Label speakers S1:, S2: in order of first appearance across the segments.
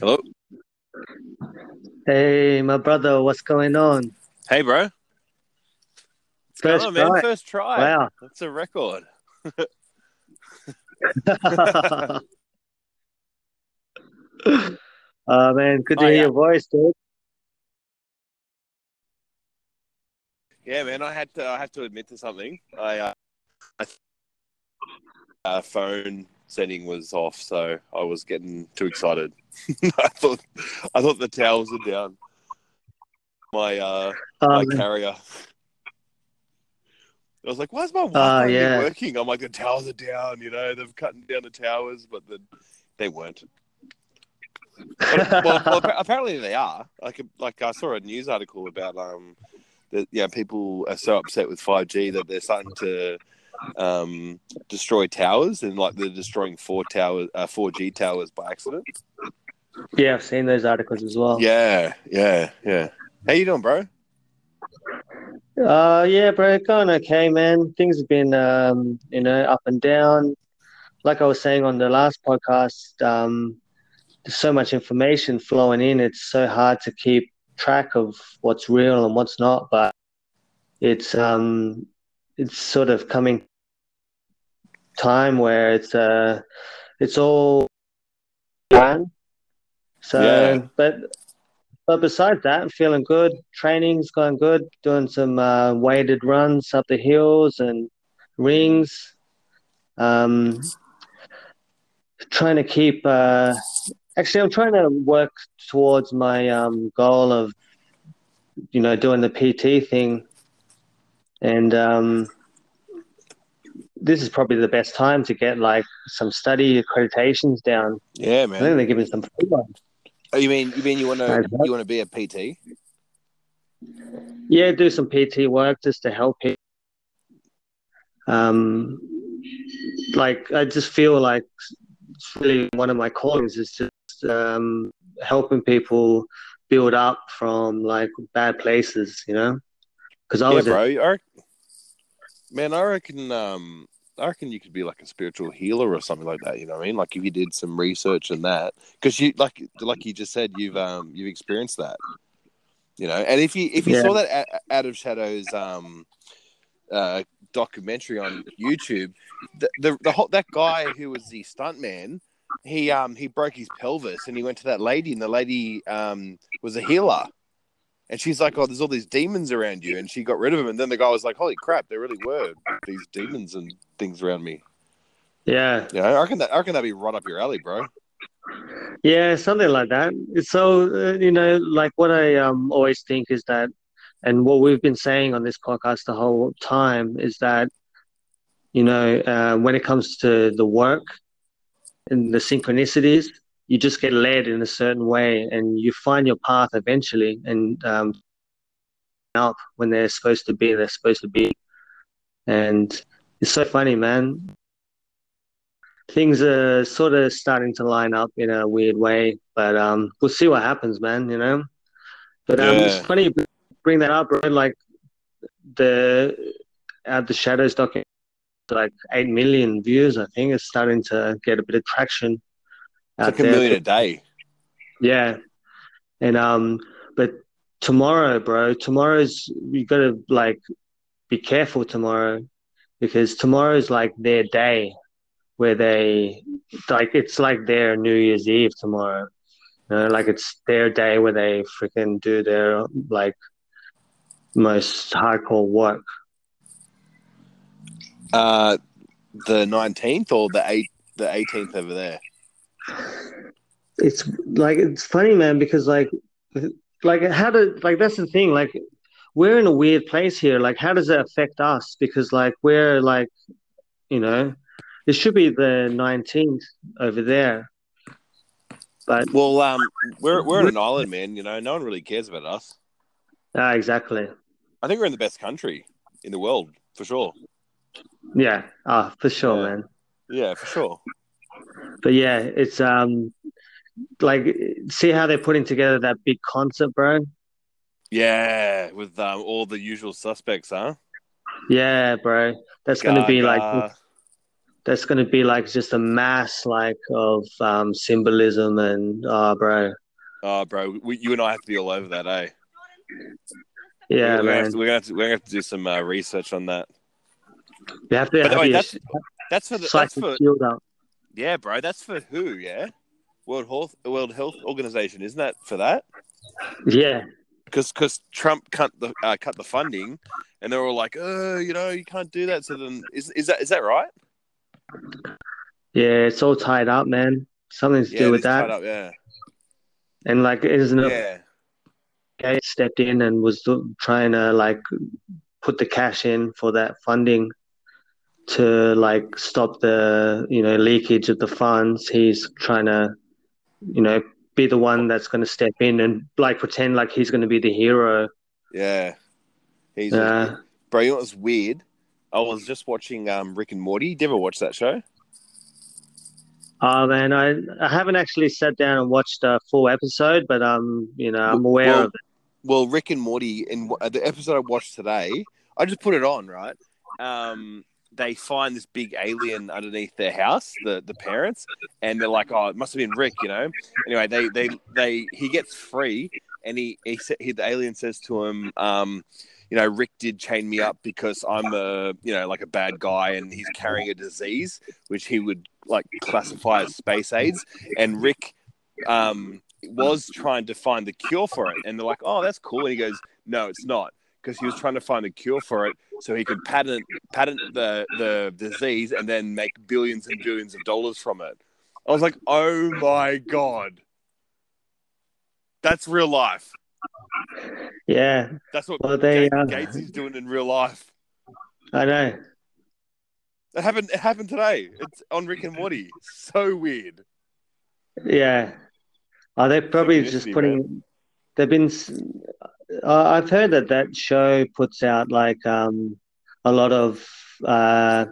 S1: Hello.
S2: Hey, my brother, what's going on?
S1: Hey, bro.
S2: First
S1: on, man?
S2: try.
S1: First try.
S2: Wow.
S1: That's a record.
S2: Oh man, good to
S1: Oh,
S2: hear
S1: yeah.
S2: your voice, dude.
S1: Yeah, man. I had to. I have to admit to something. I, uh, I uh, phone setting was off, so I was getting too excited. I thought. I thought the towels were down. My uh, my
S2: Oh, man.
S1: carrier. I was like, "Why is my Wi-Fi
S2: yeah.
S1: working?" I'm like, "The towers are down." You know, they've cutting down the towers, but the, they weren't. But, well, well, apparently they are. Like, like I saw a news article about um, that yeah, people are so upset with five G that they're starting to um destroy towers and like they're destroying four towers, uh, four G towers by accident.
S2: Yeah, I've seen those articles as well.
S1: Yeah, yeah, yeah. How you doing, bro?
S2: Uh, yeah, bro, going okay, man. Things have been, um, you know, up and down. Like I was saying on the last podcast, um, there's so much information flowing in. It's so hard to keep track of what's real and what's not. But it's, um, it's sort of coming time where it's, uh, it's all done. So,
S1: Yeah.
S2: but but besides that, I'm feeling good. Training's going good. Doing some uh, weighted runs up the hills and rings. Um, trying to keep. Uh, actually, I'm trying to work towards my um, goal of, you know, doing the PT thing. And um, this is probably the best time to get like some study accreditations down.
S1: Yeah, man.
S2: I think they're giving some free ones.
S1: Oh, you mean you mean you want to you want to be a PT?
S2: Yeah, do some PT work just to help it. Um, like I just feel like it's really one of my callings is just um, helping people build up from like bad places, you know. Because I
S1: yeah,
S2: was
S1: bro. Rec- man, I reckon. Um, I reckon you could be like a spiritual healer or something like that. You know what I mean? Like if you did some research in that, because you like like you just said, you've um you've experienced that. You know, and if you if you
S2: Yeah.
S1: saw that Out of Shadows um uh documentary on YouTube, the the, the whole, that guy who was the stuntman, he um he broke his pelvis and he went to that lady and the lady um was a healer. And she's like, "Oh, there's all these demons around you," and she got rid of them. And then the guy was like, "Holy crap, there really were these demons and things around me."
S2: yeah,
S1: Yeah, I reckon that I reckon that'd be right up your alley, bro.
S2: yeah, something like that. So uh, you know, like what I um always think is that, and what we've been saying on this podcast the whole time is that, you know, uh, when it comes to the work and the synchronicities, you just get led in a certain way, and you find your path eventually, and um, up when they're supposed to be, they're supposed to be, and it's so funny, man. Things are sort of starting to line up in a weird way, but um, we'll see what happens, man. You know, but um, it's funny you bring that up, bro. Like the Out the Shadows documentary, like eight million views. I think it's starting to get a bit of traction
S1: It's like a
S2: there.
S1: million a day.
S2: Yeah, and um, but tomorrow, bro, tomorrow's you gotta like be careful tomorrow because tomorrow's like their day where they like it's like their New Year's Eve tomorrow. You know, like it's their day where they freaking do their like most hardcore work.
S1: Uh, the nineteenth or the eight the eighteenth over there.
S2: It's like it's funny, man, because like like how do like that's the thing, like we're in a weird place here. Like how does it affect us? Because like we're like you know, it should be the nineteenth over there. But
S1: Well, um, we're we're on an island, man. You know, no one really cares about us.
S2: ah, exactly.
S1: I think we're in the best country in the world for sure.
S2: Yeah, ah, for sure,
S1: Yeah.
S2: man.
S1: Yeah, for sure.
S2: But yeah, it's um like see how they're putting together that big concert, bro.
S1: Yeah, with um, all the usual suspects, huh?
S2: Yeah, bro. That's gonna be like that's going to be like just a mass like of um, symbolism and oh, bro.
S1: Oh, bro, we, you and I have to be all over that, eh?
S2: Yeah,
S1: we're,
S2: man.
S1: Gonna to, we're gonna have to, we're gonna have to do some uh, research on that.
S2: We have to have your
S1: that's that's for the, that's for. Yeah, bro. That's for who? Yeah, World Health World Health Organization, isn't that for that?
S2: Yeah,
S1: Because because Trump cut the uh, cut the funding, and they're all like, oh, you know, you can't do that. So then, is is that is that right?
S2: yeah, it's all tied up, man. Something to
S1: Yeah,
S2: do with that.
S1: up, yeah,
S2: And like, isn't it
S1: yeah,
S2: Gates stepped in and was trying to like put the cash in for that funding to like stop the you know leakage of the funds. He's trying to you know be the one that's going to step in and like pretend like he's going to be the hero.
S1: yeah. He's
S2: Uh,
S1: bro. You know what's weird? I was just watching um Rick and Morty. Did you ever watch that show?
S2: oh man, I I haven't actually sat down and watched a full episode, but um you know I'm aware
S1: Well,
S2: of it.
S1: Well, Rick and Morty in the episode I watched today, I just put it on right. Um, they find this big alien underneath their house, the the parents, and they're like, "Oh, it must have been Rick," you know. Anyway, they they they he gets free, and he he, he the alien says to him, um, you know, Rick did chain me up because I'm a you know like a bad guy, and he's carrying a disease which he would like classify as space AIDS, and Rick um was trying to find the cure for it. And they're like, oh, that's cool. And he goes, no, it's not. Because he was trying to find a cure for it so he could patent patent the, the disease and then make billions and billions of dollars from it. I was like, oh my God. That's real life.
S2: Yeah,
S1: That's what
S2: Well, they,
S1: Gates,
S2: uh,
S1: Gates is doing in real life.
S2: I know.
S1: It happened. It happened today. It's on Rick and Morty. So weird.
S2: Yeah. Are they probably just putting? They've been. Uh, I've heard that that show puts out like um a lot of uh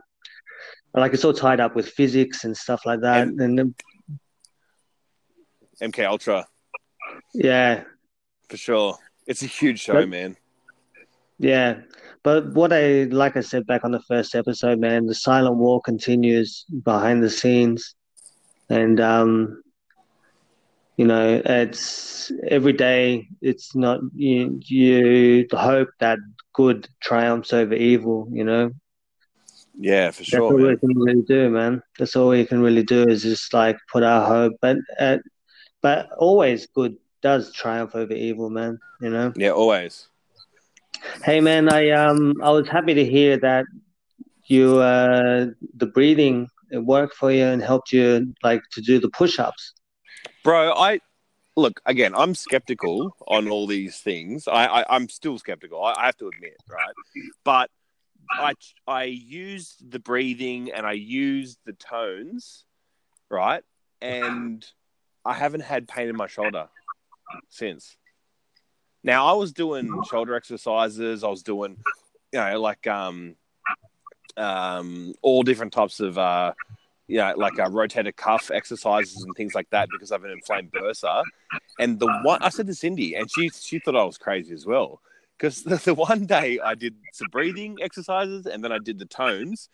S2: like it's all tied up with physics and stuff like that.
S1: And-
S2: And,
S1: MK Ultra
S2: yeah,
S1: for sure. It's a huge show,
S2: But-
S1: man.
S2: yeah. But what I like I said back on the first episode, man, the silent war continues behind the scenes, and um. You know, it's every day. It's not you. You hope that good triumphs over evil. You know,
S1: Yeah, for sure.
S2: That's all we can really do, man. That's all we can really do is just like put our hope, but uh, but always good does triumph over evil, man. You know.
S1: Yeah, always.
S2: Hey, man, I um I was happy to hear that you uh the breathing it worked for you and helped you like to do the push-ups.
S1: Bro, I look again. I'm skeptical on all these things. I, I I'm still skeptical. I, I have to admit, right? But I I used the breathing and I used the tones, right? And I haven't had pain in my shoulder since. Now I was doing shoulder exercises. I was doing, you know, like um, um, all different types of uh, you know, like uh, rotator cuff exercises and things like that because I have an inflamed bursa. And the one I said to Cindy, and she she thought I was crazy as well. Because the, the one day I did some breathing exercises and then I did the tones.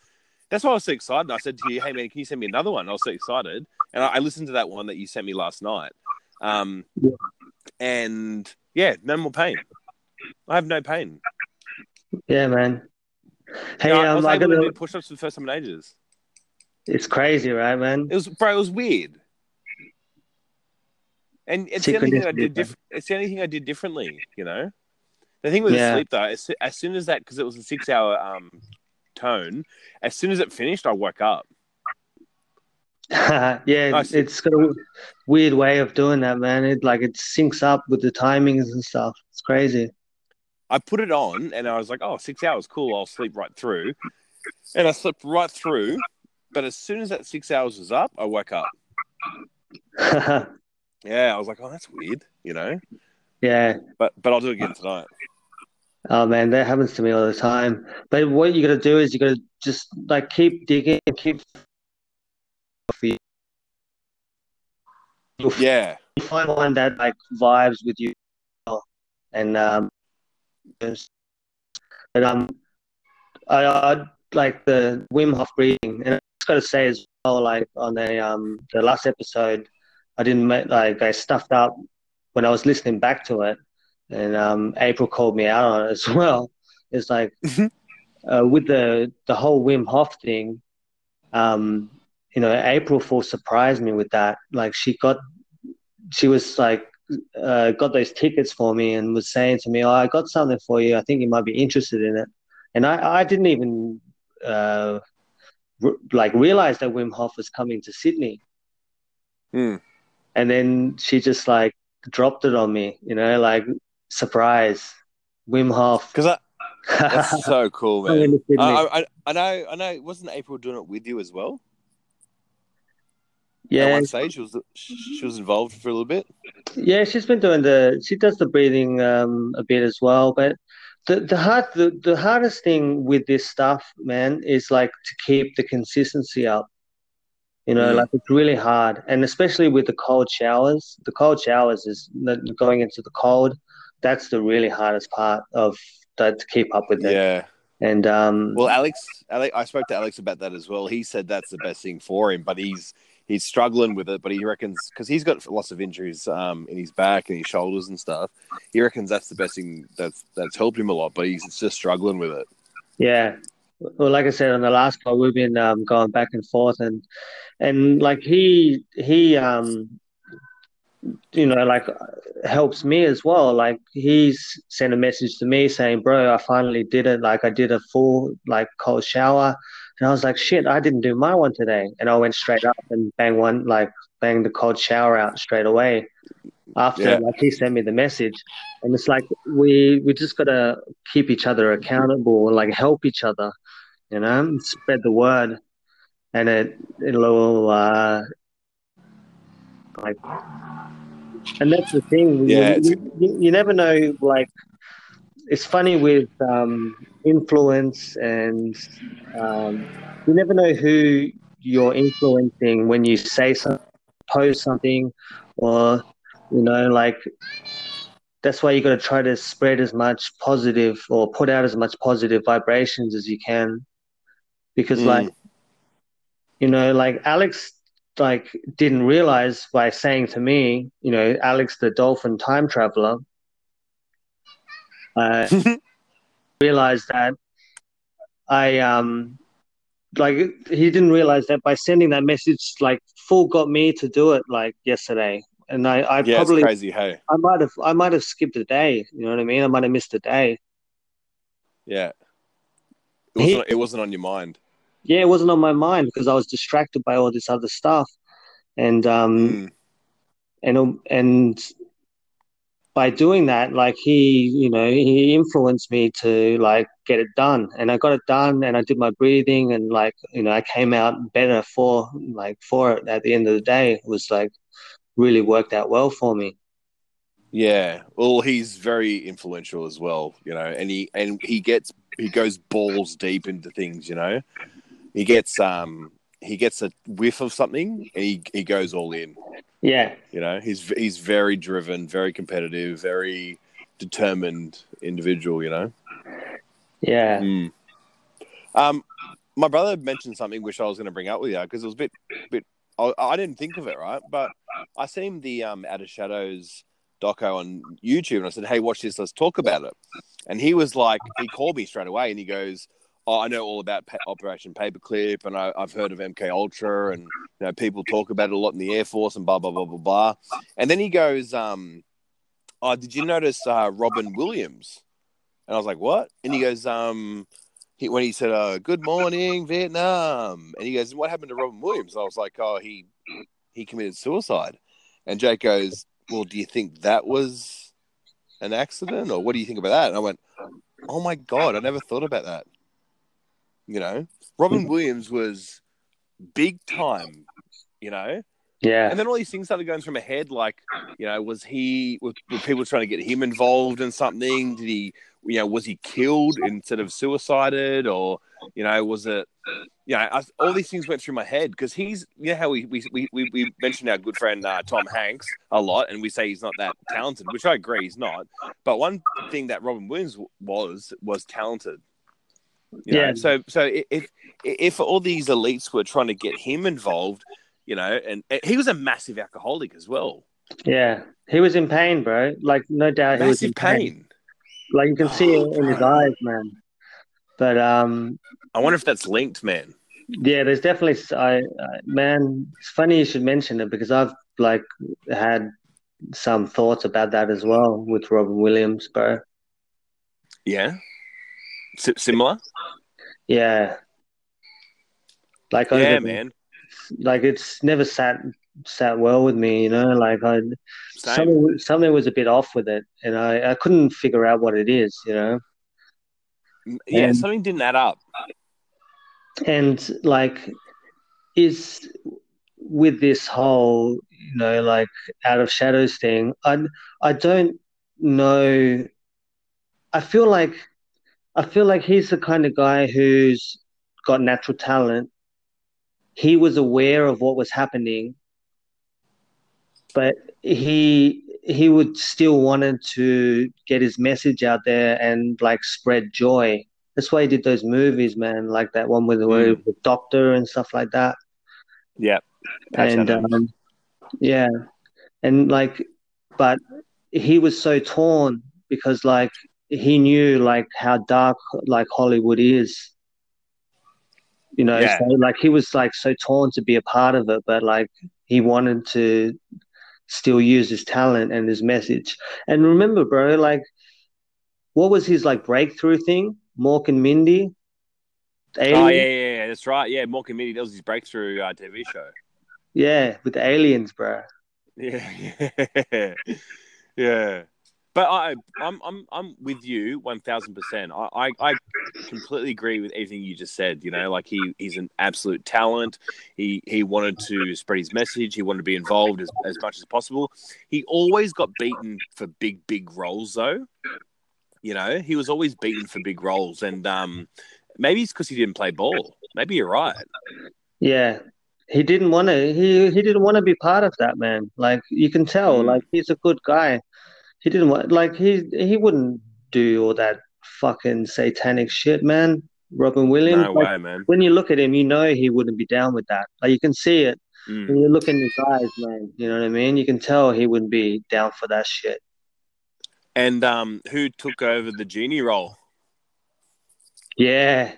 S1: That's why I was so excited. I said to you, "Hey man, can you send me another one?" I was so excited, and I, I listened to that one that you sent me last night. Um,
S2: Yeah.
S1: and yeah, no more pain. I have no pain.
S2: Yeah, man. Hey,
S1: I
S2: um,
S1: was
S2: I
S1: able to
S2: gotta.
S1: do push-ups for the first time in ages.
S2: It's crazy, right, man?
S1: It was, bro. It was weird. And it's the only thing I did. It's the only thing I did differently. You know, the thing with
S2: Yeah.
S1: the sleep though, as, as soon as that, because it was a six-hour um, tone, as soon as it finished, I woke up.
S2: yeah,
S1: Nice.
S2: it's got a weird way of doing that, man. It like it syncs up with the timings and stuff. It's crazy.
S1: I put it on, and I was like, "Oh, six hours, cool. I'll sleep right through." And I slept right through, but as soon as that six hours was up, I woke up. Yeah, I was like, "Oh, that's weird," you know.
S2: yeah.
S1: But but I'll do it again tonight.
S2: Oh man, that happens to me all the time. But what you gotta do is you gotta just like keep digging, keep. You'll
S1: Yeah, You
S2: find one that like vibes with you, and um, but um, I, I like the Wim Hof breathing, and just got to say as well, like on the um the last episode, I didn't make like I stuffed up when I was listening back to it, and um April called me out on it as well. It's like uh, with the the whole Wim Hof thing, um, you know, April Fool surprised me with that. Like she got, she was like, uh, got those tickets for me and was saying to me, "Oh, I got something for you. I think you might be interested in it." And I, I didn't even uh, like realized that Wim Hof was coming to Sydney.
S1: Hmm.
S2: And then she just like dropped it on me, you know, like surprise, Wim Hof.
S1: Because I, that's so cool, man. I, I, I know, I know. Wasn't April doing it with you as well? At
S2: yeah,
S1: one stage, she was she was involved for a little bit.
S2: yeah, she's been doing the she does the breathing um a bit as well, but the the hard the, the hardest thing with this stuff, man, is like to keep the consistency up. You know,
S1: Mm.
S2: like it's really hard, and especially with the cold showers. The cold showers is going into the cold. That's the really hardest part of that to keep up with it.
S1: Yeah.
S2: And um,
S1: Well, Alex, Alex, I spoke to Alex about that as well. He said that's the best thing for him, but he's he's struggling with it. But he reckons because he's got lots of injuries um, in his back and his shoulders and stuff. He reckons that's the best thing that's that's helped him a lot. But he's just struggling with it.
S2: Yeah. Well, like I said on the last call, we've been um, going back and forth, and and like he he um you know like helps me as well. Like he's sent a message to me saying, "Bro, I finally did it. Like I did a full like cold shower." And I was like, "Shit, I didn't do my one today." And I went straight up and bang one like bang the cold shower out straight away. After
S1: Yeah.
S2: like he sent me the message, and it's like we we just gotta keep each other accountable, like help each other, you know, spread the word, and it it'll uh, like, and that's the thing.
S1: Yeah,
S2: you, you, you never know. Like, it's funny with um, influence, and um, you never know who you're influencing when you say something, post something, or you know, like that's why you got to try to spread as much positive or put out as much positive vibrations as you can because
S1: Mm.
S2: like you know like alex like didn't realize by saying to me you know alex the dolphin time traveler uh, realized that i um like he didn't realize that by sending that message like full got me to do it like yesterday and i i
S1: yeah,
S2: probably
S1: crazy. Hey,
S2: I might have I might have skipped a day. You know what I mean? I might have missed a day.
S1: yeah. It
S2: He-
S1: wasn't, it wasn't on your mind.
S2: Yeah, it wasn't on my mind because I was distracted by all this other stuff, and um
S1: Mm.
S2: and and by doing that, like he, you know, he influenced me to like get it done, and I got it done, and I did my breathing, and like you know, I came out better for like for it. At the end of the day, it was like really worked out well for me.
S1: Yeah. Well, he's very influential as well, you know, and he and he gets he goes balls deep into things, you know. He gets um he gets a whiff of something and he, he goes all in.
S2: Yeah,
S1: You know, he's he's very driven, very competitive, very determined individual. You know.
S2: yeah,
S1: Mm. Um, my brother mentioned something which I was going to bring up with you because it was a bit, bit. I, I didn't think of it right, but I seen the um Out of Shadows doco on YouTube, and I said, "Hey, watch this. Let's talk about it." And he was like, he called me straight away, and he goes, "Oh, I know all about pa- Operation Paperclip, and I, I've heard of MK Ultra, and you know people talk about it a lot in the Air Force, and blah blah blah blah blah." And then he goes, um, "Oh, did you notice uh, Robin Williams?" And I was like, "What?" And he goes, um he when he said, uh, "Good morning, Vietnam," and he goes, "What happened to Robin Williams?" And I was like, "Oh, he he committed suicide." And Jake goes, "Well, do you think that was an accident, or what do you think about that?" And I went, "Oh my god, I never thought about that." You know, Robin Williams was big time. You know,
S2: yeah,
S1: and then all these things started going through my head, like, you know, was he were, were people trying to get him involved in something? Did he, you know, was he killed instead of suicided, or you know, was it, you know, I, all these things went through my head because he's, you know, how we we, we, we we mentioned our good friend uh, Tom Hanks a lot, and we say he's not that talented, which I agree he's not. But one thing that Robin Williams was was talented. You
S2: Yeah.
S1: Know? So so if if all these elites were trying to get him involved, you know, and, he was a massive alcoholic as well.
S2: Yeah, he was in pain, bro. Like no doubt, he was in
S1: Massive pain.
S2: Like you can see it
S1: Oh,
S2: in his eyes, man. But um,
S1: I wonder if that's linked, man.
S2: yeah, there's definitely. I, I man, it's funny you should mention it because I've like had some thoughts about that as well with Robin Williams, bro.
S1: Yeah. Similar.
S2: Yeah, like
S1: Yeah,
S2: over-
S1: man.
S2: like it's never sat sat well with me, you know. Like I
S1: Same.
S2: something something was a bit off with it, and I I couldn't figure out what it is, you know.
S1: Yeah,
S2: And-
S1: something didn't add up.
S2: and like is with this whole you know like out of shadows thing i i don't know i feel like i feel like he's the kind of guy who's got natural talent he was aware of what was happening but he he would still wanted to get his message out there and like spread joy that's why he did those movies, man, like that one with the,
S1: Mm.
S2: doctor and stuff like that.
S1: Yeah.
S2: And um, yeah, and like, but he was so torn because like he knew like how dark like Hollywood is. You know,
S1: Yeah.
S2: so like he was like so torn to be a part of it, but like he wanted to still use his talent and his message. And remember, bro, like what was his like breakthrough thing? Mork and Mindy.
S1: Oh yeah, yeah, yeah, that's right. Yeah, Mork and Mindy. That was his breakthrough uh, TV show.
S2: yeah, with aliens, bro.
S1: Yeah, yeah, yeah. But I, I'm, I'm, I'm with you one thousand percent. I, I, I completely agree with everything you just said. You know, like he, he's an absolute talent. He, he wanted to spread his message. He wanted to be involved as, as much as possible. He always got beaten for big, big roles, though. You know, he was always beaten for big roles, and um, maybe it's because he didn't play ball. Maybe you're right.
S2: Yeah, he didn't want to. He he didn't want to be part of that, man. Like you can tell,
S1: Mm.
S2: like he's a good guy. He didn't want, like he he wouldn't do all that fucking satanic shit, man. Robin Williams.
S1: No
S2: like,
S1: way, man.
S2: when you look at him, you know he wouldn't be down with that. Like you can see it
S1: Mm.
S2: when you look in his eyes, man. You know what I mean? You can tell he wouldn't be down for that shit.
S1: And um, who took over the genie role?
S2: Yeah,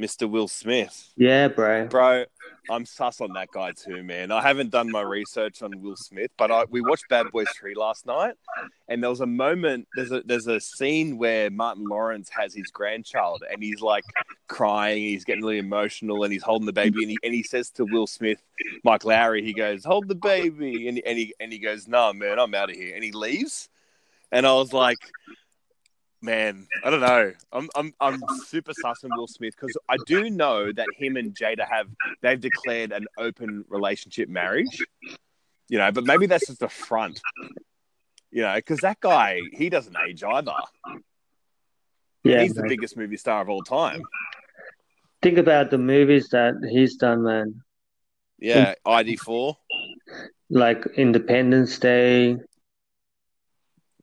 S1: Mr. Will Smith.
S2: yeah, bro.
S1: Bro, I'm sus on that guy too, man. I haven't done my research on Will Smith, but I, we watched Bad Boys 3 last night, and there was a moment, there's a there's a scene where Martin Lawrence has his grandchild, and he's like crying, he's getting really emotional, and he's holding the baby, and he, and he says to Will Smith, Mike Lowrey, he goes, hold the baby, and, and, he, and he goes, no, man, I'm out of here, and he leaves, and I was like, Man, I don't know. I'm I'm I'm super sus on Will Smith because I do know that him and Jada have they've declared an open relationship marriage. You know, but maybe that's just a front. You know, because that guy he doesn't age either.
S2: Yeah,
S1: He's the biggest movie star of all time.
S2: Think about the movies that he's done, man.
S1: Yeah, ID four,
S2: Like Independence Day,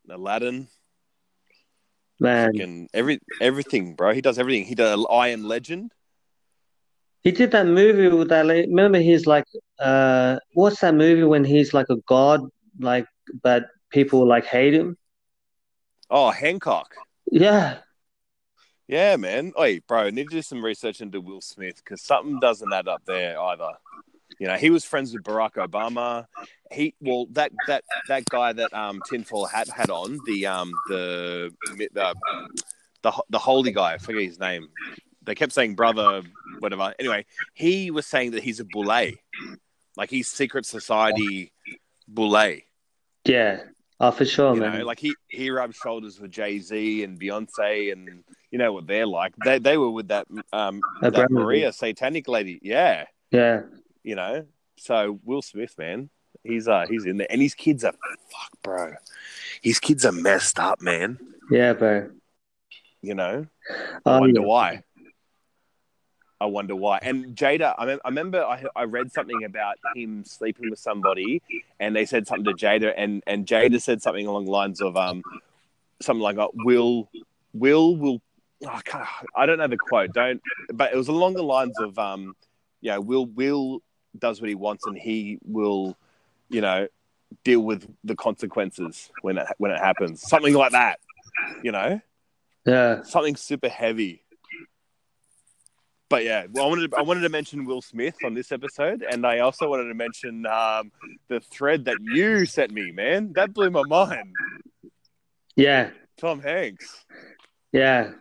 S1: Aladdin,
S2: man.
S1: every everything, bro. He does everything. He does I Am Legend.
S2: He did that movie with that. Like, remember, he's like, uh, what's that movie when he's like a god, like, but people like hate him?
S1: Oh, Hancock.
S2: Yeah,
S1: Yeah, man. Oi, bro, I need to do some research into Will Smith because something doesn't add up there either. You know, he was friends with Barack Obama. He well, that that that guy that um tinfoil hat had on the um the the the, the holy guy. I forget his name. They kept saying brother, whatever. Anyway, he was saying that he's a Boulé, like he's secret society Boulé.
S2: yeah. Oh, for sure,
S1: You
S2: man.
S1: know, like he he rubbed shoulders with Jay Z and Beyonce, and you know what they're like. They they were with that um that Maria satanic lady. Yeah,
S2: yeah,
S1: you know. So Will Smith, man, he's uh he's in there, and his kids are fuck, bro. His kids are messed up, man.
S2: yeah, bro.
S1: You know. I
S2: Oh,
S1: wonder why. I wonder why. And Jada, I, mem- I remember I, I read something about him sleeping with somebody, and they said something to Jada, and, and Jada said something along the lines of um, something like, uh, "Will, Will, will oh, I, I don't know the quote. Don't, but it was along the lines of, um, yeah, Will Will does what he wants, and he will, you know, deal with the consequences when it when it happens. Something like that, you know.
S2: Yeah.
S1: Something super heavy. But yeah, well, I wanted to, I wanted to mention Will Smith on this episode, and I also wanted to mention um, the thread that you sent me, man. That blew my mind.
S2: Yeah.
S1: Tom Hanks.
S2: Yeah.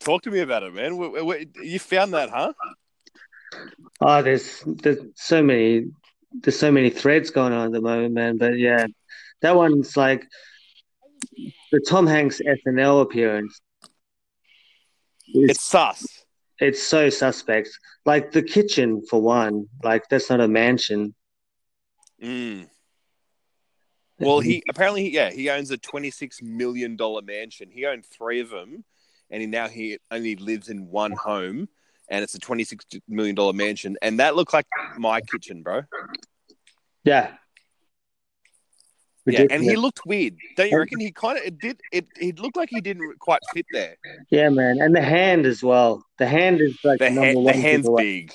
S1: Talk to me about it, man. You found that, huh?
S2: Oh, there's there's so many there's so many threads going on at the moment, man. But yeah, that one's like the Tom Hanks SNL appearance.
S1: It's sus.
S2: It's so suspect. Like the kitchen, for one. Like that's not a mansion.
S1: Mm. Well, he apparently, yeah, he owns a twenty-six million dollar mansion. He owned three of them, and he now he only lives in one home, and it's a twenty-six million dollar mansion, and that looked like my kitchen, bro.
S2: Yeah.
S1: Yeah, and he looked weird. Don't you reckon? He kind of it did. It it looked like he didn't quite fit there.
S2: Yeah, man, and the hand as well. The hand is like
S1: the,
S2: ha-
S1: the hand's big.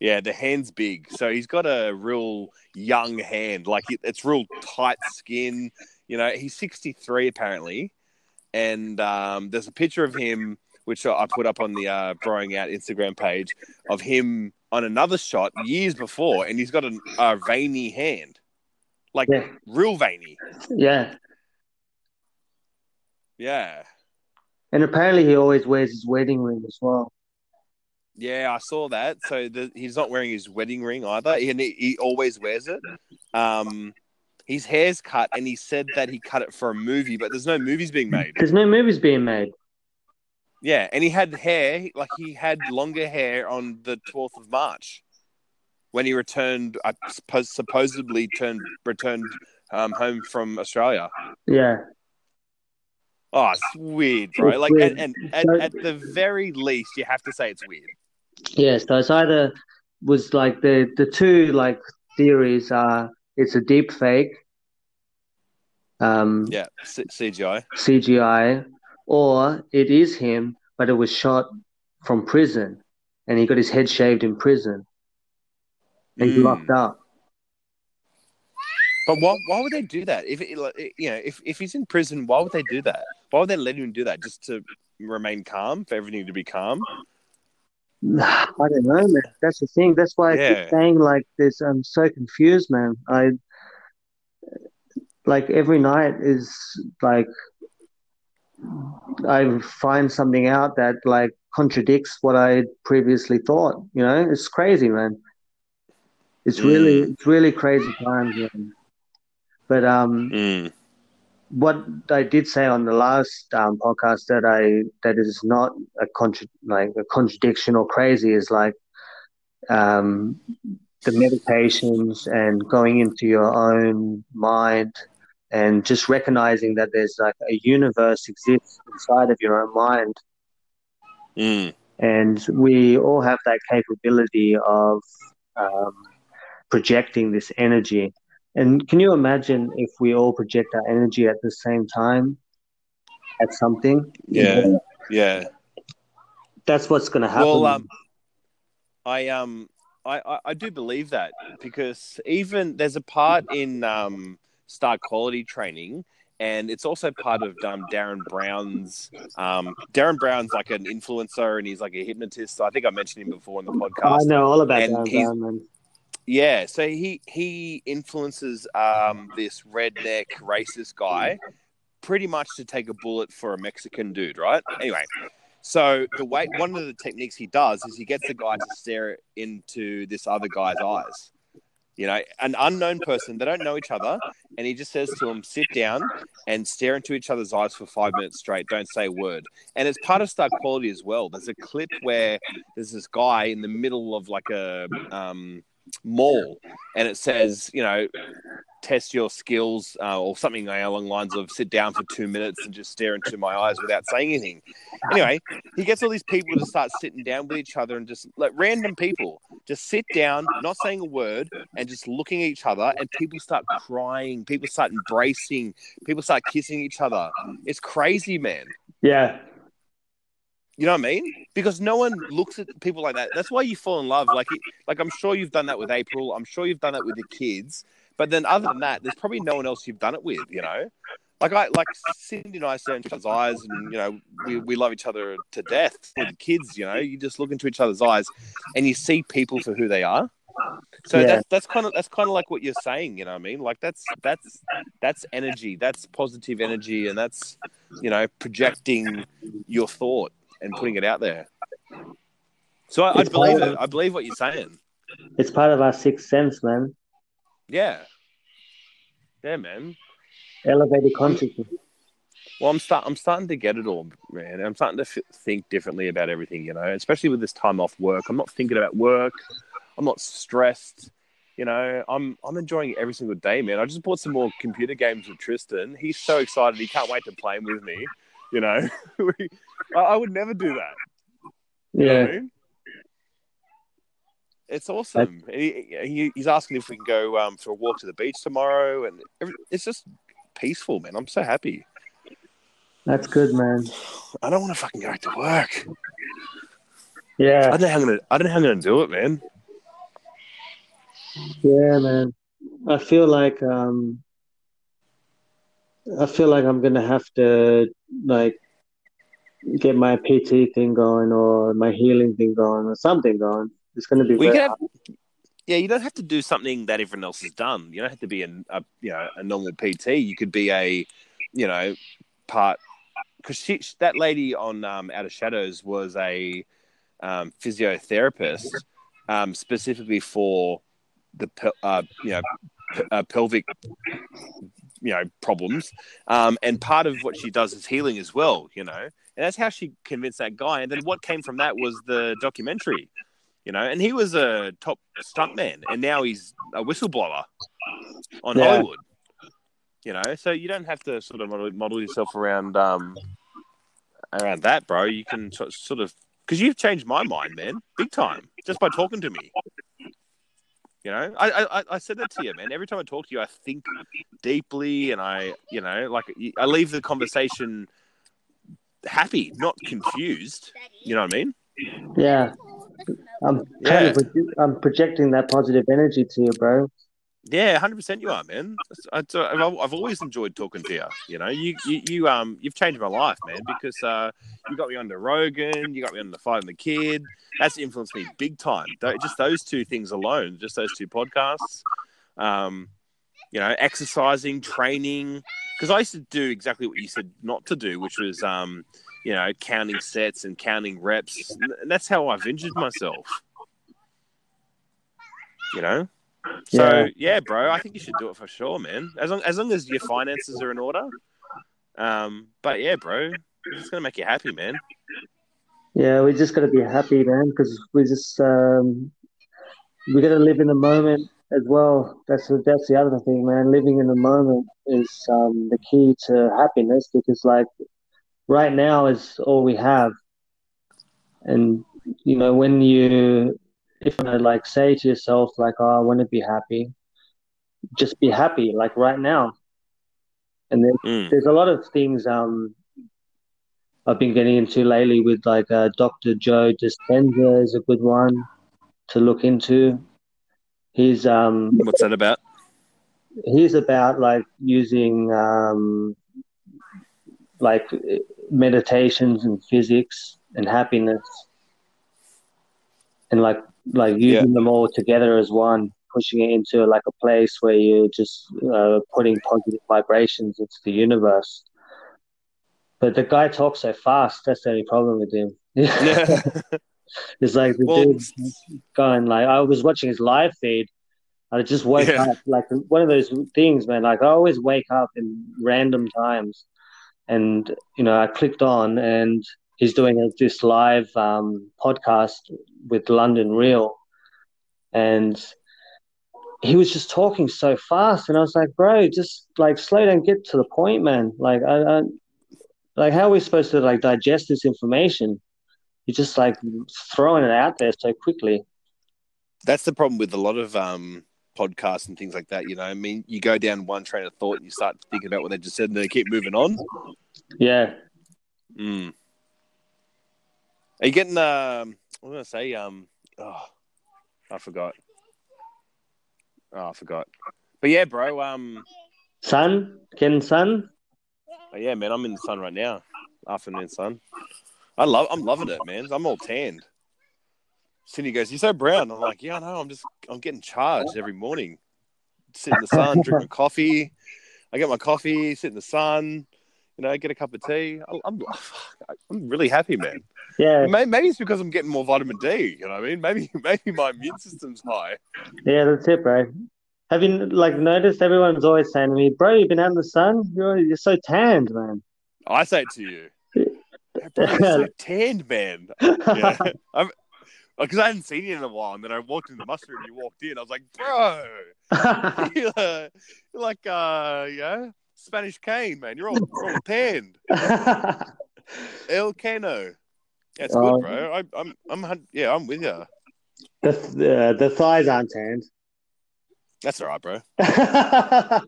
S1: Yeah, the hand's big. So he's got a real young hand. Like it's real tight skin. You know, he's 63 apparently. And um, there's a picture of him, which I put up on the uh, Broing Out Instagram page, of him on another shot years before. And he's got a, a veiny hand. Like yeah. real veiny.
S2: Yeah.
S1: Yeah.
S2: And apparently he always wears his wedding ring as well.
S1: Yeah, I saw that. So the, he's not wearing his wedding ring either, and he, he always wears it. Um, his hair's cut, and he said that he cut it for a movie, but there's no movies being made.
S2: There's no movies being made.
S1: Yeah, and he had hair like he had longer hair on the 12th of March when he returned. I suppose supposedly turned returned um, home from Australia.
S2: Yeah.
S1: Oh, it's weird, bro. It's like, weird. and, and so, at, at the very least, you have to say it's weird.
S2: Yeah, so it's either was like the the two like theories are it's a deep fake. Um,
S1: yeah, C- CGI.
S2: CGI, or it is him, but it was shot from prison, and he got his head shaved in prison. And mm. He's locked up.
S1: But why, why would they do that? If you know, if, if he's in prison, why would they do that? Why would they let him do that? Just to remain calm, for everything to be calm?
S2: I don't know, man. That's the thing. That's why I yeah. keep saying like this. I'm so confused, man. I like every night is like I find something out that like contradicts what I previously thought. You know, it's crazy, man. It's really, mm. it's really crazy times, man. But um,
S1: mm
S2: what I did say on the last um, podcast that I that is not a contra- like a contradiction or crazy is like um, the meditations and going into your own mind and just recognizing that there's like a universe exists inside of your own mind.
S1: Mm.
S2: And we all have that capability of um, projecting this energy. And can you imagine if we all project our energy at the same time at something?
S1: Yeah, yeah.
S2: That's what's going to happen.
S1: Well, um, I um, I, I, I do believe that because even there's a part in um, star quality training and it's also part of um, Derren Brown's. Um, Derren Brown's like an influencer, and he's like a hypnotist. So I think I mentioned him before in the podcast.
S2: I know all about and Derren Brown.
S1: Yeah, so he he influences um, this redneck racist guy pretty much to take a bullet for a Mexican dude, right? Anyway, so the way one of the techniques he does is he gets the guy to stare into this other guy's eyes. You know, an unknown person, they don't know each other, and he just says to them, sit down and stare into each other's eyes for five minutes straight. Don't say a word. And it's part of star quality as well. There's a clip where there's this guy in the middle of like a um, mall and it says, you know, test your skills uh, or something along the lines of sit down for two minutes and just stare into my eyes without saying anything. Anyway, he gets all these people to start sitting down with each other and just like random people just sit down, not saying a word, and just looking at each other. And people start crying, people start embracing, people start kissing each other. It's crazy, man.
S2: Yeah.
S1: You know what I mean? Because no one looks at people like that. That's why you fall in love. Like, it, like I'm sure you've done that with April. I'm sure you've done that with your kids. But then, other than that, there's probably no one else you've done it with. You know, like I like Cindy and I stare into each other's eyes, and you know, we, we love each other to death. With the kids, you know, you just look into each other's eyes, and you see people for who they are. So
S2: Yeah.
S1: that's that's kind of that's kind of like what you're saying. You know what I mean? Like that's that's that's energy. That's positive energy, and that's you know projecting your thought and oh. putting it out there. So I, I believe it.
S2: of-
S1: I believe what you're saying.
S2: It's part of our sixth sense, man.
S1: Yeah. Yeah, man.
S2: Elevated consciousness.
S1: Well, I'm start. I'm starting to get it all, man. I'm starting to f- think differently about everything. You know, especially with this time off work. I'm not thinking about work. I'm not stressed. You know, I'm I'm enjoying every single day, man. I just bought some more computer games with Tristan. He's so excited. He can't wait to play 'em with me. You know, We- I, I would never do that. You
S2: Yeah.
S1: what I mean? It's awesome. He, he, he's asking if we can go um, for a walk to the beach tomorrow, and every, it's just peaceful, man. I'm so happy.
S2: That's good, man.
S1: I don't want to fucking go back to work.
S2: Yeah.
S1: I don't know how I'm gonna. I don't know how I'm gonna do it, man.
S2: Yeah, man. I feel like um I feel like I'm gonna have to like get my PT thing going or my healing thing going or something going. It's gonna be
S1: We have, yeah, you don't have to do something that everyone else has done. You don't have to be a, a you know a normal PT. You could be a you know part because she that lady on um, Out of Shadows was a um, physiotherapist um, specifically for the uh, you know p- uh, pelvic you know problems. Um, and part of what she does is healing as well you know. And that's how she convinced that guy. And then what came from that was the documentary you know. And he was a top stuntman and now he's a whistleblower on
S2: Yeah.
S1: hollywood you know. So you don't have to sort of model, model yourself around um around that bro. You can so- sort of because you've changed my mind man big time just by talking to me you know I, I i said that to you man every time i talk to you i think deeply and i you know like i leave the conversation happy not confused you know what i mean
S2: Yeah. I'm kind
S1: Yeah.
S2: of I'm projecting that positive energy to you, bro.
S1: Yeah, hundred percent. You are, man. I, I, I've always enjoyed talking to you. You know, you, you, you um, you've changed my life, man. Because uh, you got me on the Rogan, you got me on the Fighter and the Kid. That's influenced me big time. Just those two things alone, just those two podcasts. Um, you know, exercising, training. Because I used to do exactly what you said not to do, which was um, you know, counting sets and counting reps. And that's how I've injured myself. You know. So
S2: Yeah.
S1: yeah. bro, I think you should do it for sure, man. As long as long as your finances are in order. Um, but yeah, bro, it's gonna make you happy, man.
S2: Yeah, we just gotta be happy, man, because we just um we gotta live in the moment as well. That's the, that's the other thing, man. Living in the moment is um the key to happiness because like right now is all we have. And you know, when you if you wanna, like say to yourself like, oh, I want to be happy, just be happy, like right now. And then
S1: Mm.
S2: there's a lot of things um I've been getting into lately with like uh, Dr. Joe Dispenza is a good one to look into. He's um
S1: What's that about?
S2: he's about like using um like meditations and physics and happiness and like like using them all together as one pushing it into like a place where you're just uh, putting positive vibrations into the universe but the guy talks so fast that's the only problem with him
S1: Yeah.
S2: it's like the
S1: Well,
S2: dude going like I was watching his live feed. I just wake
S1: Yeah.
S2: up like one of those things, man. Like I always wake up in random times, and you know I clicked on and he's doing this live um, podcast with London Real, and he was just talking so fast, and I was like, bro, just like slow down, get to the point, man. Like I, I like how are we supposed to like digest this information? You're just like throwing it out there so quickly.
S1: That's the problem with a lot of um podcasts and things like that. You know, I mean, you go down one train of thought and you start thinking about what they just said, and they keep moving on.
S2: Yeah,
S1: Mm. Are you getting? Um, I'm gonna say. Um, oh, I forgot. Oh, I forgot. But yeah, bro. Um,
S2: Sun, getting sun.
S1: oh, yeah, man. I'm in the sun right now. Afternoon sun. I love. I'm loving it, man. I'm all tanned. Cindy goes, "You're so brown." I'm like, "Yeah, I know. I'm just. I'm getting charged every morning. Sit in the sun, drink my coffee. I get my coffee, sit in the sun. You know, get a cup of tea. I'm. I'm really happy, man.
S2: Yeah,
S1: Maybe, maybe it's because I'm getting more vitamin D. You know what I mean? Maybe maybe my immune system's high.
S2: yeah, that's it, bro. Have you like noticed everyone's always saying to me, bro, you've been out in the sun? You're you're so tanned, man.
S1: I say it to you, bro. So tanned, man. Yeah, I'm because I hadn't seen you in a while, and then I walked in the mushroom. And you walked in. I was like, bro, you're like uh, yeah, Spanish cane, man. You're all, you're all tanned. El Cano. That's
S2: Oh.
S1: good, bro. I, I'm I'm yeah, I'm with you.
S2: the uh, the thighs aren't tanned.
S1: That's all right, bro.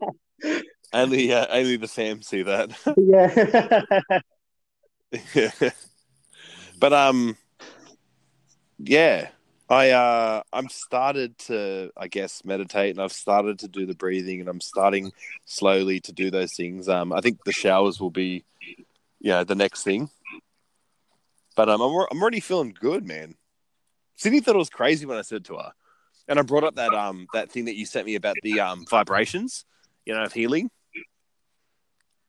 S1: Only uh, only the fam see that.
S2: yeah. yeah.
S1: but um yeah i uh i'm started to i guess meditate and i've started to do the breathing and i'm starting slowly to do those things um i think the showers will be yeah the next thing but um i'm, I'm already feeling good man Sydney thought it was crazy when i said to her and i brought up that um that thing that you sent me about the um vibrations you know of healing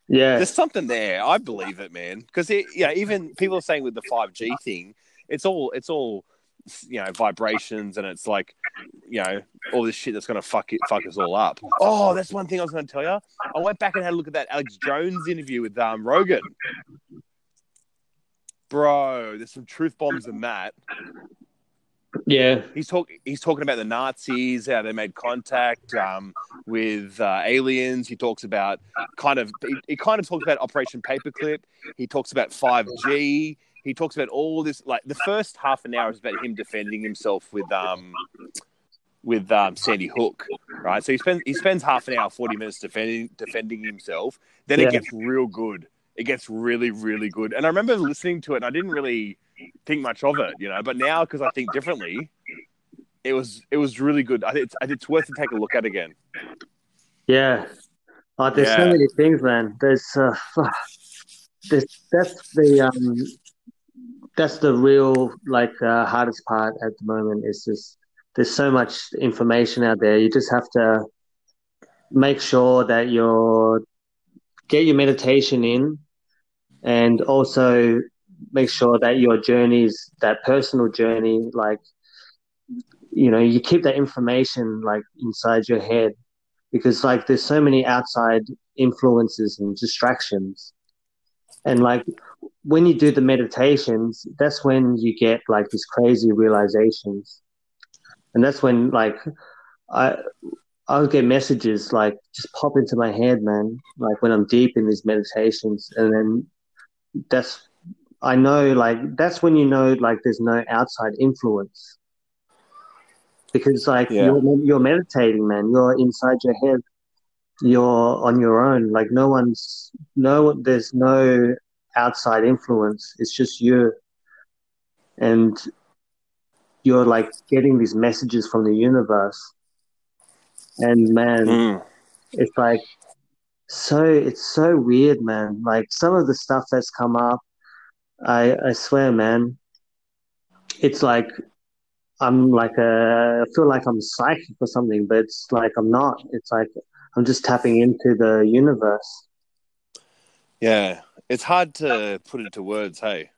S2: Yeah.
S1: there's something there. I believe it, man. Because yeah, even people are saying with the five G thing, it's all it's all you know vibrations, and it's like you know all this shit that's gonna fuck it, fuck us all up. Oh, that's one thing I was gonna tell you. I went back and had a look at that Alex Jones interview with um, Rogan. Bro, there's some truth bombs in that.
S2: Yeah.
S1: He's talk he's talking about the Nazis, how they made contact um, with uh, aliens. He talks about kind of he, he kind of talks about Operation Paperclip. He talks about five G. He talks about all this. Like the first half an hour is about him defending himself with um with um, Sandy Hook, right? So he spends he spends half an hour, forty minutes defending defending himself. Then
S2: Yeah.
S1: it gets real good. It gets really really good. And I remember listening to it, and I didn't really think much of it, you know. But now, because I think differently, it was it was really good. I think it's, it's worth to take a look at again.
S2: Yeah. Oh, there's so many things, man. There's uh, there's that's the um that's the real like uh, hardest part at the moment is just there's so much information out there. You just have to make sure that you're get your meditation in and also make sure that your journeys that personal journey like you know you keep that information like inside your head because like there's so many outside influences and distractions and like when you do the meditations that's when you get like these crazy realizations. And that's when like i i'll get messages like just pop into my head man like when i'm deep in these meditations. And then that's i know like that's when you know like there's no outside influence. Because like
S1: Yeah.
S2: you're, you're meditating man. You're inside your head. You're on your own. Like no one's no there's no outside influence it's just you. And you're like getting these messages from the universe. And man hmm. it's like so it's so weird man. Like some of the stuff that's come up i i swear man it's like i'm like a i feel like i'm psychic or something but it's like i'm not. It's like i'm just tapping into the universe.
S1: Yeah, it's hard to put into words. Hey,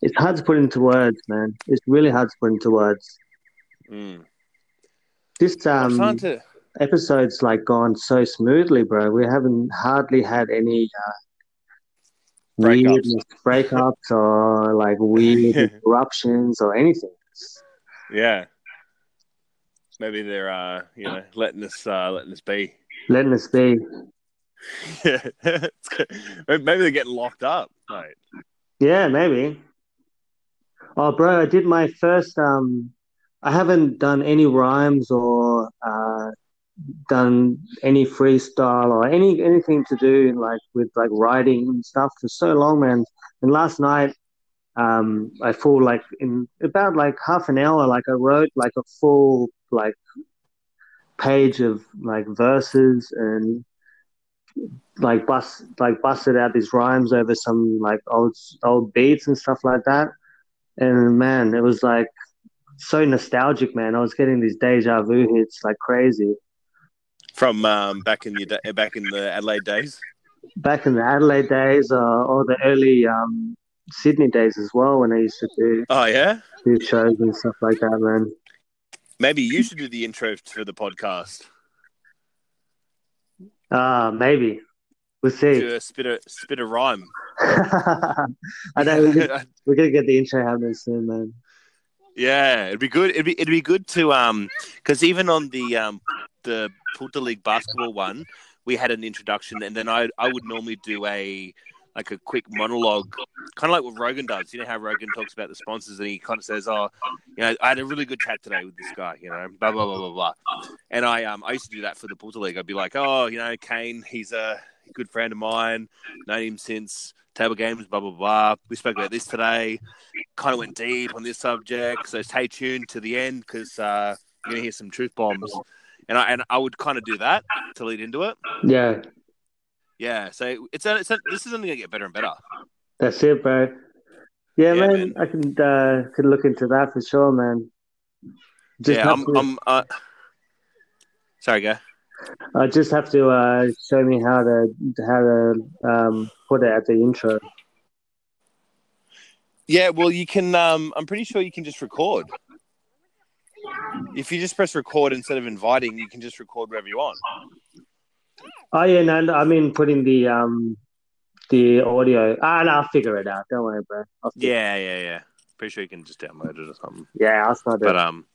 S2: it's hard to put into words man it's really hard to put into words
S1: mm.
S2: this um
S1: to.
S2: episode's like gone so smoothly bro we haven't hardly had any uh
S1: Breakups.
S2: breakups or like weird interruptions or anything
S1: Yeah, maybe they're uh, you know letting us uh, letting us be.
S2: letting us be
S1: Yeah, maybe they're getting locked up, mate.
S2: Yeah, maybe. Oh, bro, I did my first. Um, I haven't done any rhymes or uh, done any freestyle or any anything to do like with like writing and stuff for so long, man. And last night, um, I full like in about like half an hour, like I wrote like a full like page of like verses and like bust like busted out these rhymes over some like old old beats and stuff like that. And man, it was like so nostalgic, man. I was getting these deja vu hits like crazy.
S1: From um, back in the back in the Adelaide days.
S2: Back in the Adelaide days, uh, or the early um, Sydney days as well, when I used to do.
S1: Oh yeah.
S2: Do shows and stuff like that, man.
S1: Maybe you should do the intro for the podcast.
S2: Uh, maybe. We'll see.
S1: Do a spit a spit a rhyme.
S2: I know we're gonna, we're gonna get the intro happening soon, man.
S1: Yeah, it'd be good. It'd be it'd be good to um because even on the um the Pulta League basketball one, we had an introduction, and then I I would normally do a like a quick monologue, kind of like what Rogan does. You know how Rogan talks about the sponsors, and he kind of says, "Oh, you know, I had a really good chat today with this guy." You know, blah blah blah blah blah. And I um I used to do that for the Pulta League. I'd be like, "Oh, you know, Kane, he's a good friend of mine, known him since table games, blah blah blah. We spoke about this today. Kind of went deep on this subject, so stay tuned to the end because uh, you're gonna hear some truth bombs. And I and I would kind of do that to lead into it.
S2: Yeah,
S1: yeah. So it's a, it's a, this is only gonna get better and better.
S2: That's it, bro. Yeah, yeah man, man, I can uh, could look into that for sure, man.
S1: Just yeah, I'm. To... I'm uh... Sorry, go.
S2: I just have to uh, show me how to how to um, put it at the intro.
S1: Yeah, well, you can. Um, I'm pretty sure you can just record. If you just press record instead of inviting, you can just record wherever you want.
S2: Oh yeah, no, I mean putting the um the audio. Ah, no, I'll figure it out. Don't worry, bro.
S1: Yeah, yeah, yeah. Pretty sure you can just download it or something.
S2: Yeah, I'll start it.
S1: But um,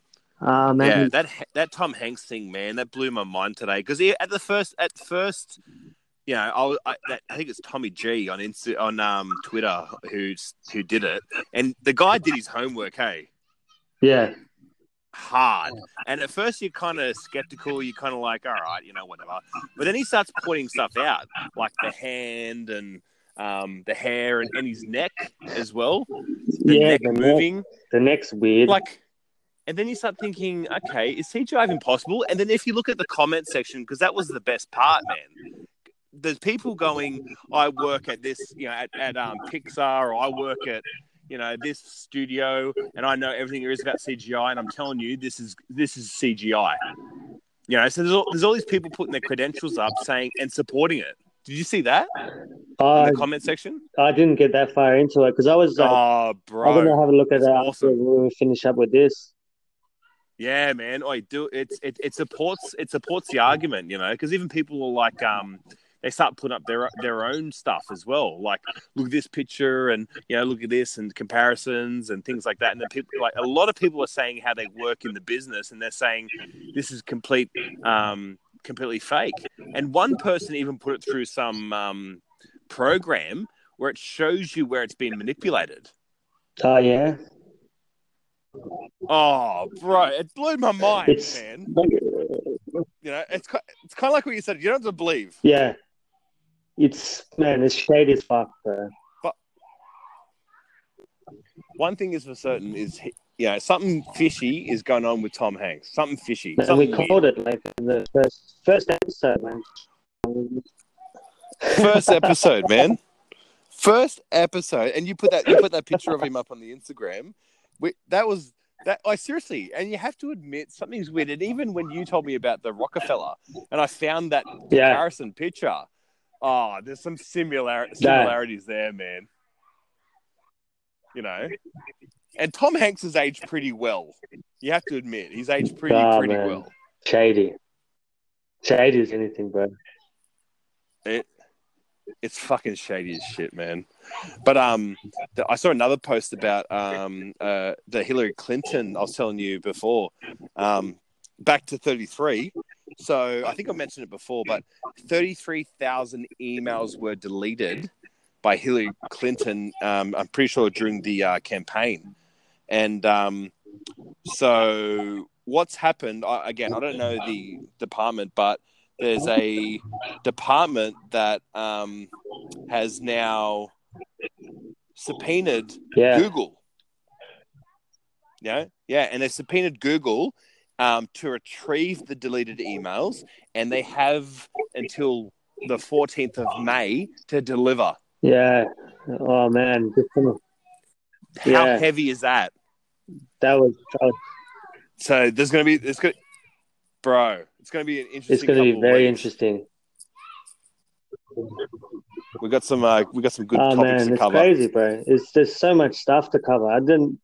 S2: uh,
S1: yeah, that that Tom Hanks thing, man, that blew my mind today. Because at the first, at first, you know, I, I, that, I think it's Tommy G on Insta, on um Twitter who's who did it, and the guy did his homework. Hey,
S2: yeah,
S1: hard. And at first, you're kind of skeptical. You're kind of like, all right, you know, whatever. But then he starts pointing stuff out, like the hand and um, the hair and, and his neck as well. The
S2: yeah,
S1: neck
S2: the
S1: moving.
S2: Neck, the neck's weird.
S1: Like and then you start thinking, okay, is CGI even possible? And then if you look at the comment section, because that was the best part, man. There's people going, I work at this, you know, at, at um, Pixar, or I work at, you know, this studio, and I know everything there is about CGI, and I'm telling you, this is this is CGI. You know, so there's all, there's all these people putting their credentials up, saying and supporting it. Did you see that uh, in the comment section?
S2: I didn't get that far into it because I was.
S1: Uh, oh, bro!
S2: I'm gonna have a look at that awesome. after we finish up with this.
S1: Yeah, man. I do. It's it, it supports it supports the argument, you know, because even people are like, um, they start putting up their their own stuff as well. Like, look at this picture, and you know, look at this, and comparisons and things like that. And then people, like a lot of people, are saying how they work in the business, and they're saying this is complete, um, completely fake. And one person even put it through some um, program where it shows you where it's been manipulated.
S2: Oh yeah.
S1: Oh, bro, it blew my mind, it's, man. you know, it's it's kind of like what you said. You don't have to believe.
S2: Yeah, it's man, it's shady as fuck, bro.
S1: But one thing is for certain is, you know, something fishy is going on with Tom Hanks. Something fishy.
S2: And
S1: something
S2: we called weird. it like in the first first episode, man.
S1: First episode, man. First episode, and you put that you put that picture of him up on the Instagram we, that was that. I seriously, and you have to admit something's weird. And even when you told me about the Rockefeller, and I found that
S2: yeah.
S1: comparison picture, oh, there's some similar similarities there, man. You know, and Tom Hanks has aged pretty well. You have to admit, he's aged pretty oh, pretty man. well.
S2: Shady, shady as anything, bro.
S1: It, it's fucking shady as shit, man. But um, the, I saw another post about um uh the Hillary Clinton. I was telling you before, um, back to thirty three. So I think I mentioned it before, but thirty three thousand emails were deleted by Hillary Clinton. Um, I'm pretty sure during the uh, campaign, and um, so what's happened? I, again, I don't know the department, but there's a department that um, has now subpoenaed
S2: Yeah.
S1: Google. Yeah, yeah, and they subpoenaed Google um, to retrieve the deleted emails, and they have until the 14th of May to deliver.
S2: Yeah. Oh man, just kind of-
S1: How
S2: Yeah.
S1: heavy is that?
S2: that was, that was
S1: So there's going to be it's going, bro. It's going to be an interesting.
S2: it's going to be very interesting.
S1: We got some. Uh, we got some good
S2: oh
S1: topics
S2: man,
S1: to
S2: it's
S1: cover.
S2: crazy, bro. It's there's so much stuff to cover. I didn't.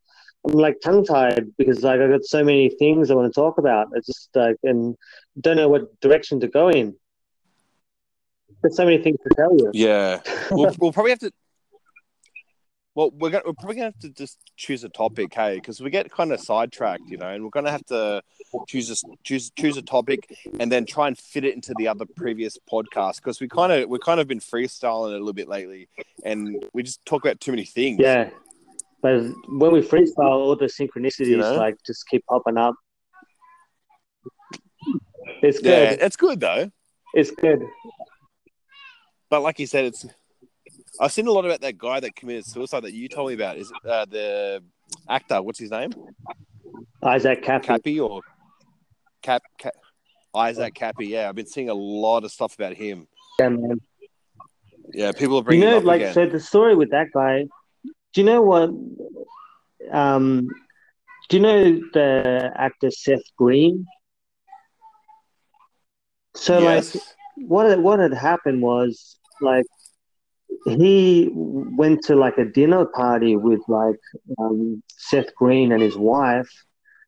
S2: I'm like tongue tied because like I've got so many things I want to talk about. It's just like and don't know what direction to go in. There's so many things to tell you.
S1: Yeah, we'll, we'll probably have to. Well, we're gonna, we're probably gonna have to just choose a topic, hey, because we get kind of sidetracked, you know, and we're gonna have to choose a choose choose a topic and then try and fit it into the other previous podcast because we kind of we kind of been freestyling a little bit lately, and we just talk about too many things.
S2: Yeah. But when we freestyle, all the synchronicities
S1: You know?
S2: like just keep popping up. It's
S1: yeah,
S2: good.
S1: it's good though.
S2: It's good.
S1: But like you said, it's. I've seen a lot about that guy that committed suicide that you told me about. Is uh, the actor? What's his name?
S2: Isaac Kappy.
S1: Kappy or Cap, Cap Isaac Kappy? Yeah, I've been seeing a lot of stuff about him.
S2: Yeah, man.
S1: Yeah, people are
S2: You
S1: bringing
S2: know,
S1: him up
S2: like
S1: again.
S2: so the story with that guy. Do you know what? Um, do you know the actor Seth Green? So
S1: yes.
S2: like, what had- what had happened was like he went to like a dinner party with like um, Seth Green and his wife,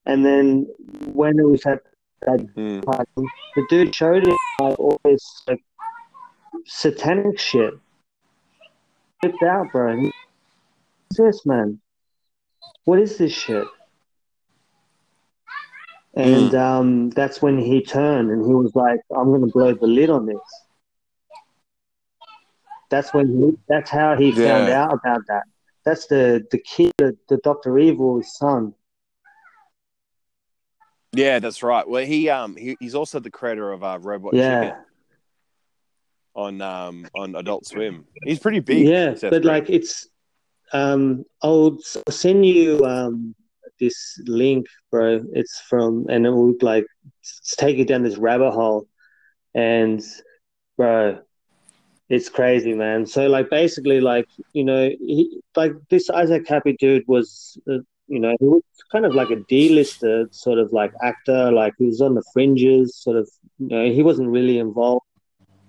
S2: and then when it was at that
S1: Hmm.
S2: party, the dude showed him like all this like satanic shit. Flipped out, bro. This, man? What is this shit? And um, that's when he turned and he was like, "I'm gonna blow the lid on this." That's when he. That's how he found out about that. That's the the kid, the, the Doctor Evil's son.
S1: Yeah, that's right. Well, he um he, he's also the creator of uh, Robot
S2: Yeah.
S1: Chicken on um on Adult Swim. He's pretty big.
S2: Yeah,
S1: Seth
S2: but
S1: Green.
S2: like it's um I'll send you um this link, bro. It's from and it will like take you down this rabbit hole. And bro it's crazy man. So like basically like you know he like this isaac Kappy dude was uh, you know he was kind of like a d-lister sort of like actor. Like he was on the fringes sort of you know he wasn't really involved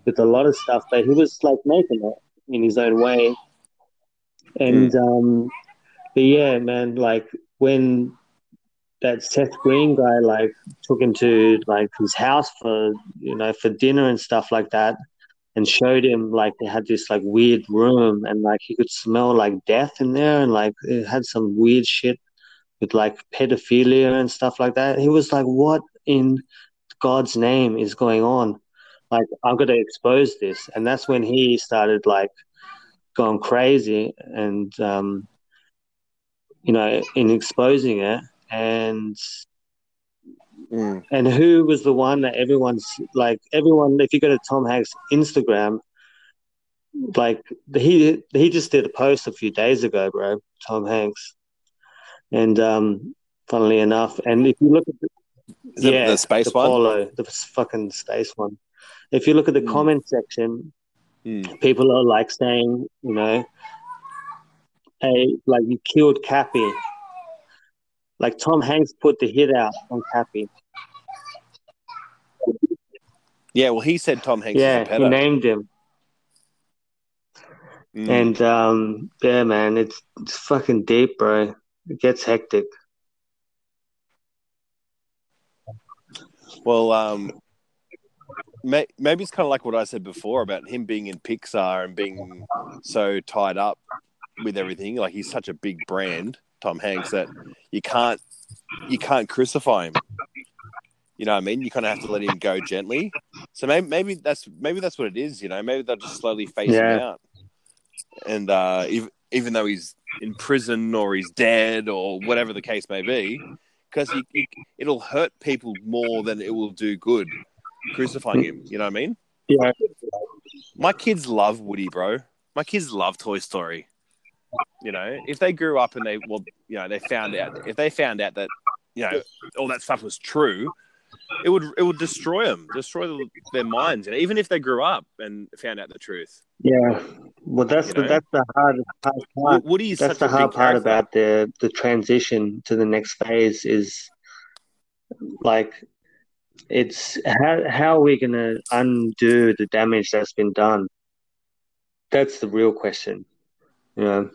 S2: with a lot of stuff but he was like making it in his own way and um but yeah man like when that Seth Green guy like took him to like his house for you know for dinner and stuff like that and showed him like they had this like weird room and like he could smell like death in there and like it had some weird shit with like pedophilia and stuff like that. He was like, What in God's name is going on? Like I'm gonna expose this and that's when he started like going crazy and um you know in exposing it and
S1: Mm.
S2: and who was the one that everyone's like everyone if you go to Tom Hanks Instagram like he he just did a post a few days ago bro Tom Hanks and um funnily enough and if you look at the, yeah
S1: the space
S2: the
S1: one?
S2: Apollo the fucking space one if you look at the
S1: Hmm.
S2: comment section
S1: Mm.
S2: people are like saying you know hey like you killed Kappy like Tom Hanks put the hit out on Kappy
S1: Yeah, well, he said Tom Hanks
S2: yeah he named him
S1: Mm.
S2: And um, yeah, man, it's it's fucking deep, bro. It gets hectic.
S1: Well, um, may, maybe it's kind of like what I said before about him being in Pixar and being so tied up with everything. Like he's such a big brand, Tom Hanks, that you can't you can't crucify him. You know what I mean? You kind of have to let him go gently. So maybe maybe that's maybe that's what it is. You know, maybe they'll just slowly phase him out. And uh, even even though he's in prison or he's dead or whatever the case may be, because it'll hurt people more than it will do good crucifying him. You know what I mean?
S2: Yeah,
S1: My kids love Woody, bro. My kids love Toy Story. You know, if they grew up and they well, you know, they found out if they found out that you know all that stuff was true, it would it would destroy them, destroy the, their minds. And even if they grew up and found out the truth,
S2: Yeah, well, that's
S1: You
S2: the
S1: know?
S2: that's the hard, hard part.
S1: Wo- Woody's
S2: That's
S1: such
S2: the
S1: a
S2: hard part
S1: character.
S2: about the the transition to the next phase is like it's how how are we gonna undo the damage that's been done? That's the real question, you know.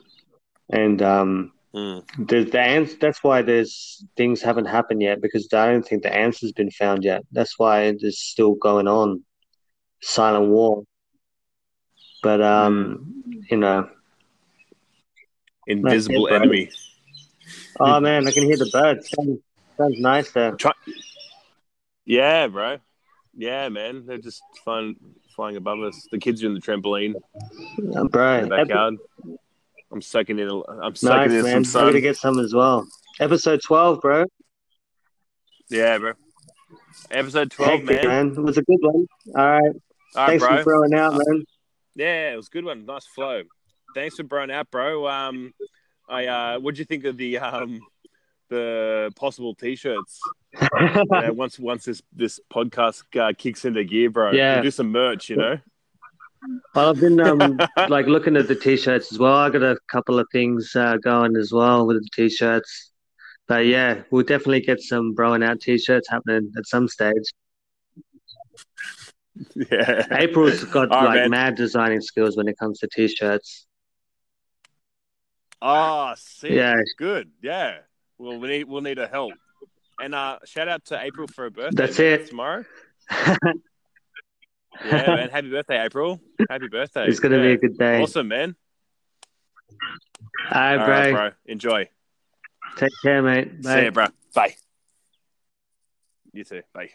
S2: And um,
S1: Mm.
S2: the the ans- that's why there's things haven't happened yet because I don't think the answer's been found yet. That's why there's still going on silent war. But um, you know,
S1: Invisible
S2: That's it, bro.
S1: enemy.
S2: oh man, I can hear the birds. Sounds, sounds nice there.
S1: Yeah, bro. Yeah, man. They're just flying flying above us. The kids are in the trampoline
S2: Uh, bro,
S1: in the backyard. I'm sucking in. a- I'm sucking
S2: nice
S1: in
S2: man.
S1: some
S2: I'm gonna get some as well. Episode twelve, bro.
S1: Yeah, bro. Episode twelve,
S2: Hectic,
S1: man.
S2: It was a good one. All right,
S1: All right,
S2: thanks for throwing out, man.
S1: Yeah, it was a good one. Nice flow. Thanks for broing out, bro. Um, I uh, what'd you think of the um, the possible t-shirts? uh, once once this this podcast uh, kicks into gear, bro.
S2: Yeah.
S1: We'll do some merch, you know.
S2: well, I've been um like looking at the t-shirts as well. I got a couple of things uh, going as well with the t-shirts. But yeah, we'll definitely get some broing out t-shirts happening at some stage.
S1: yeah.
S2: April's got
S1: All
S2: like mad designing skills when it comes to t-shirts.
S1: Oh, sick.
S2: Yeah.
S1: Good. Yeah. Well, we need we'll need a help. And uh, shout out to April for her birthday.
S2: That's it.
S1: tomorrow. Yeah, man. Happy birthday, April. Happy birthday.
S2: it's gonna be a good day.
S1: Awesome, man.
S2: All right,
S1: All
S2: bro.
S1: bro. Enjoy.
S2: Take care, mate. Bye.
S1: See ya, bro. Bye. You too. Bye.